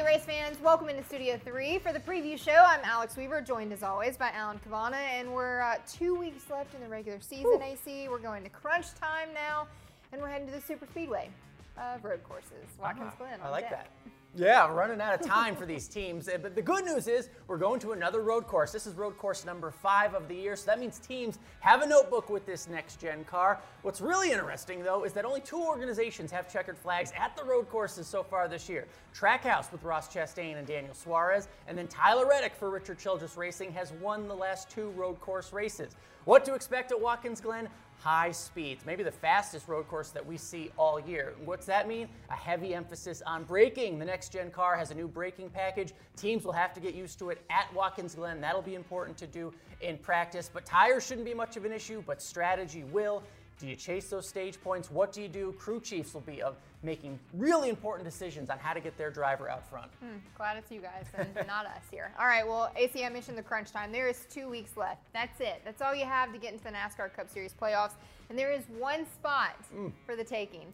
Hey, race fans, welcome into Studio 3 for the preview show. I'm Alex Weaver, joined as always by Alan Cavanna, and we're uh, two weeks left in the regular season, Ooh. AC. We're going to crunch time now, and we're heading to the Super Speedway of road courses. Watkins Glen. I like deck. that. Yeah, running out of time for these teams. Eh, but the good news is we're going to another road course. This is road course number five of the year, so that means teams have a notebook with this next gen car. What's really interesting, though, is that only two organizations have checkered flags at the road courses so far this year. Trackhouse with Ross Chastain and Daniel Suarez, and then Tyler Reddick for Richard Childress Racing has won the last two road course races. What to expect at Watkins Glen? High speeds, maybe the fastest road course that we see all year. What's that mean? A heavy emphasis on braking. The next gen car has a new braking package. Teams will have to get used to it at Watkins Glen. That'll be important to do in practice, but tires shouldn't be much of an issue, but strategy will. Do you chase those stage points? What do you do? Crew chiefs will be of making really important decisions on how to get their driver out front. Hmm, glad it's you guys and not us here. All right, well, ACM mission the crunch time. There is two weeks left. That's it. That's all you have to get into the NASCAR Cup Series playoffs. And there is one spot mm. for the taking.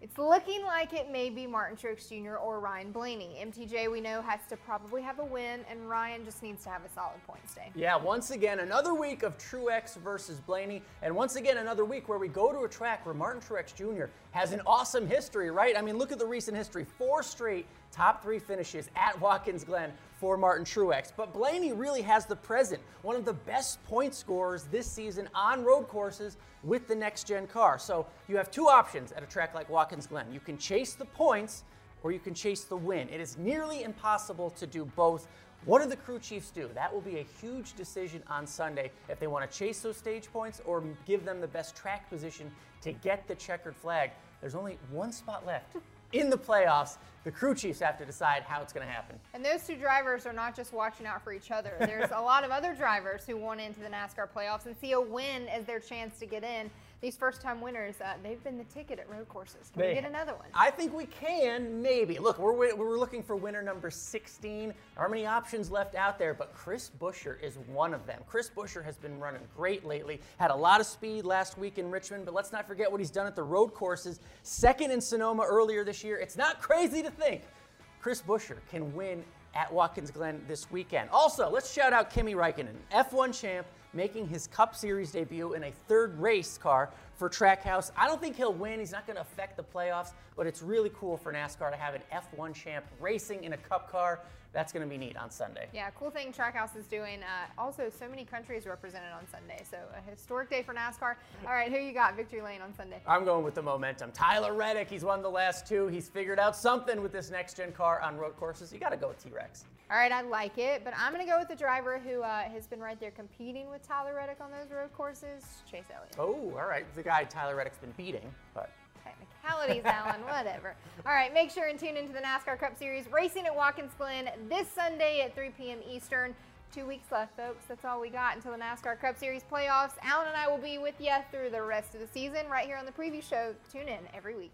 It's looking like it may be Martin Truex Jr. or Ryan Blaney. MTJ, we know, has to probably have a win, and Ryan just needs to have a solid points day. Yeah, once again, another week of Truex versus Blaney, and once again, another week where we go to a track where Martin Truex Jr. has an awesome history, right? I mean, look at the recent history. Four straight top three finishes at Watkins Glen for Martin Truex. But Blaney really has the present, one of the best point scorers this season on road courses with the next gen car. So you have two options at a track like Watkins Glen. You can chase the points or you can chase the win. It is nearly impossible to do both. What do the crew chiefs do? That will be a huge decision on Sunday if they want to chase those stage points or give them the best track position to get the checkered flag. There's only one spot left in the playoffs. The crew chiefs have to decide how it's going to happen. And those two drivers are not just watching out for each other. There's a lot of other drivers who want into the NASCAR playoffs and see a win as their chance to get in these first time winners, uh, they've been the ticket at road courses. Can they, we get another one? I think we can, maybe. Look, we're, we're looking for winner number 16. There are many options left out there, but Chris Buescher is one of them. Chris Buescher has been running great lately, had a lot of speed last week in Richmond, but let's not forget what he's done at the road courses. Second in Sonoma earlier this year. It's not crazy to think Chris Buescher can win at Watkins Glen this weekend. Also, let's shout out Kimi Raikkonen, F1 champ, making his Cup Series debut in a third race car for Trackhouse. I don't think he'll win. He's not going to affect the playoffs, but it's really cool for NASCAR to have an F1 champ racing in a Cup car. That's going to be neat on Sunday. Yeah, cool thing Trackhouse is doing. Uh, also, so many countries represented on Sunday, so a historic day for NASCAR. All right, who you got victory lane on Sunday? I'm going with the momentum. Tyler Reddick, he's won the last two. He's figured out something with this next gen car on road courses. You got to go with T-Rex. All right, I like it, but I'm going to go with the driver who uh, has been right there competing with Tyler Reddick on those road courses, Chase Elliott. Oh, all right. The guy Tyler Reddick's been beating, but technicalities, Alan, whatever. All right, make sure and tune into the NASCAR Cup Series racing at Watkins Glen this Sunday at 3 p.m. Eastern. Two weeks left, folks. That's all we got until the NASCAR Cup Series playoffs. Alan and I will be with you through the rest of the season right here on the preview show. Tune in every week.